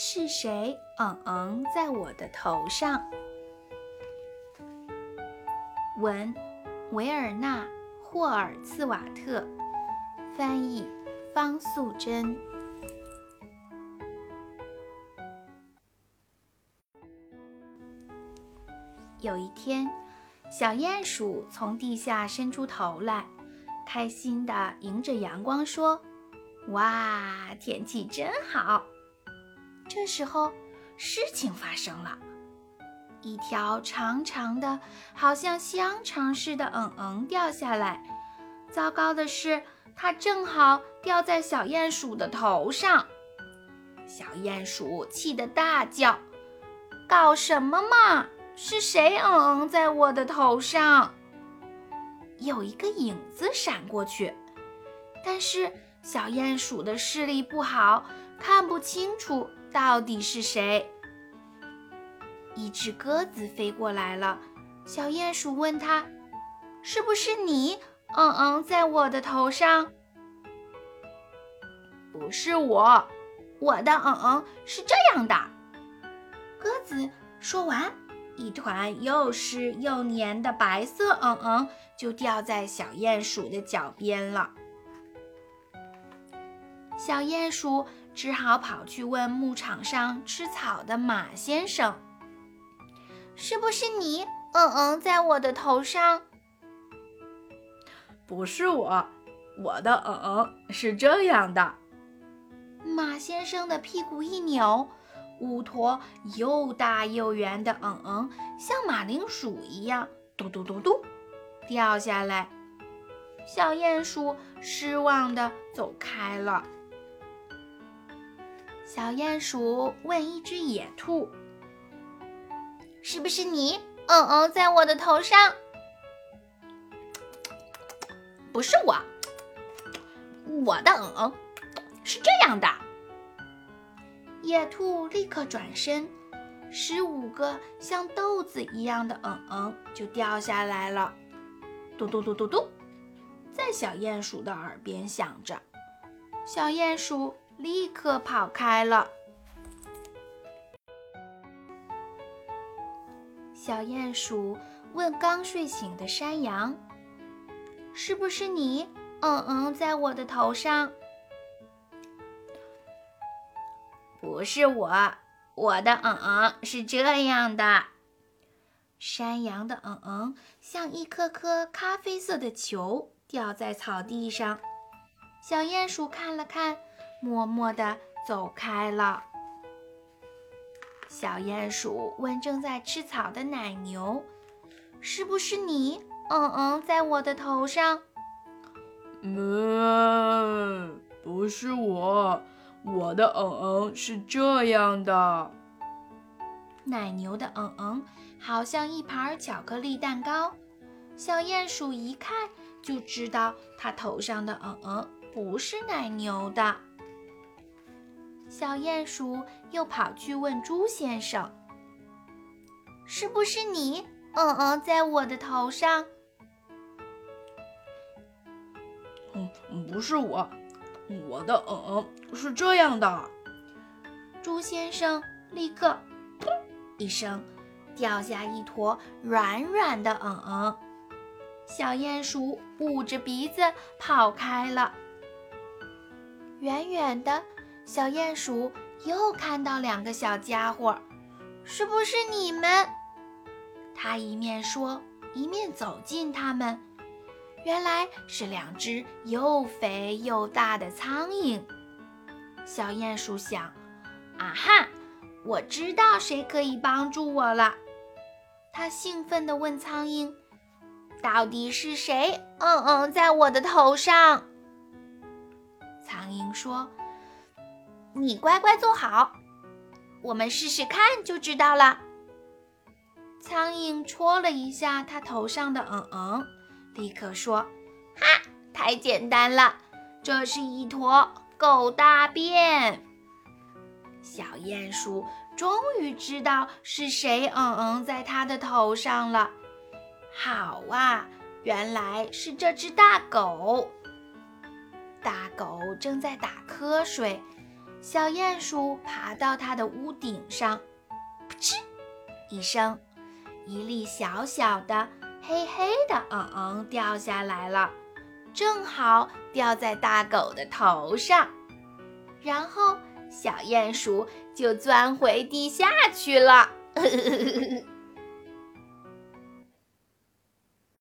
是谁？嗯嗯，在我的头上。文：维尔纳·霍尔茨瓦特，翻译：方素珍。有一天，小鼹鼠从地下伸出头来，开心地迎着阳光说：“哇，天气真好！”这时候，事情发生了，一条长长的、好像香肠似的“嗯嗯”掉下来。糟糕的是，它正好掉在小鼹鼠的头上。小鼹鼠气得大叫：“搞什么嘛！是谁‘嗯嗯’在我的头上？”有一个影子闪过去，但是小鼹鼠的视力不好，看不清楚。到底是谁？一只鸽子飞过来了，小鼹鼠问他：“是不是你？”“嗯嗯，在我的头上。”“不是我，我的嗯嗯是这样的。”鸽子说完，一团又湿又黏的白色嗯嗯就掉在小鼹鼠的脚边了。小鼹鼠。只好跑去问牧场上吃草的马先生：“是不是你？嗯嗯，在我的头上。”“不是我，我的嗯嗯是这样的。”马先生的屁股一扭，五坨又大又圆的嗯嗯，像马铃薯一样，嘟嘟嘟嘟掉下来。小鼹鼠失望地走开了。小鼹鼠问一只野兔：“是不是你？嗯嗯，在我的头上。”“不是我，我的嗯嗯是这样的。”野兔立刻转身，十五个像豆子一样的嗯嗯就掉下来了，嘟嘟嘟嘟嘟，在小鼹鼠的耳边响着。小鼹鼠。立刻跑开了。小鼹鼠问刚睡醒的山羊：“是不是你？嗯嗯，在我的头上。”“不是我，我的嗯嗯是这样的。”山羊的嗯嗯像一颗颗咖啡色的球掉在草地上。小鼹鼠看了看。默默地走开了。小鼹鼠问正在吃草的奶牛：“是不是你？嗯嗯，在我的头上。”“嗯，不是我，我的嗯嗯是这样的。”奶牛的嗯嗯好像一盘巧克力蛋糕。小鼹鼠一看就知道，它头上的嗯嗯不是奶牛的。小鼹鼠又跑去问猪先生：“是不是你？嗯嗯，在我的头上。”“嗯，不是我，我的嗯嗯是这样的。”猪先生立刻“噗”一声，掉下一坨软软的嗯嗯。小鼹鼠捂着鼻子跑开了，远远的。小鼹鼠又看到两个小家伙，是不是你们？他一面说，一面走近他们。原来是两只又肥又大的苍蝇。小鼹鼠想：啊哈，我知道谁可以帮助我了。他兴奋地问苍蝇：“到底是谁？”“嗯嗯，在我的头上。”苍蝇说。你乖乖坐好，我们试试看就知道了。苍蝇戳了一下它头上的嗯嗯，立刻说：“哈，太简单了，这是一坨狗大便。”小鼹鼠终于知道是谁嗯嗯在它的头上了。好啊，原来是这只大狗。大狗正在打瞌睡。小鼹鼠爬到它的屋顶上，噗嗤一声，一粒小小的、黑黑的嗯嗯掉下来了，正好掉在大狗的头上。然后小鼹鼠就钻回地下去了。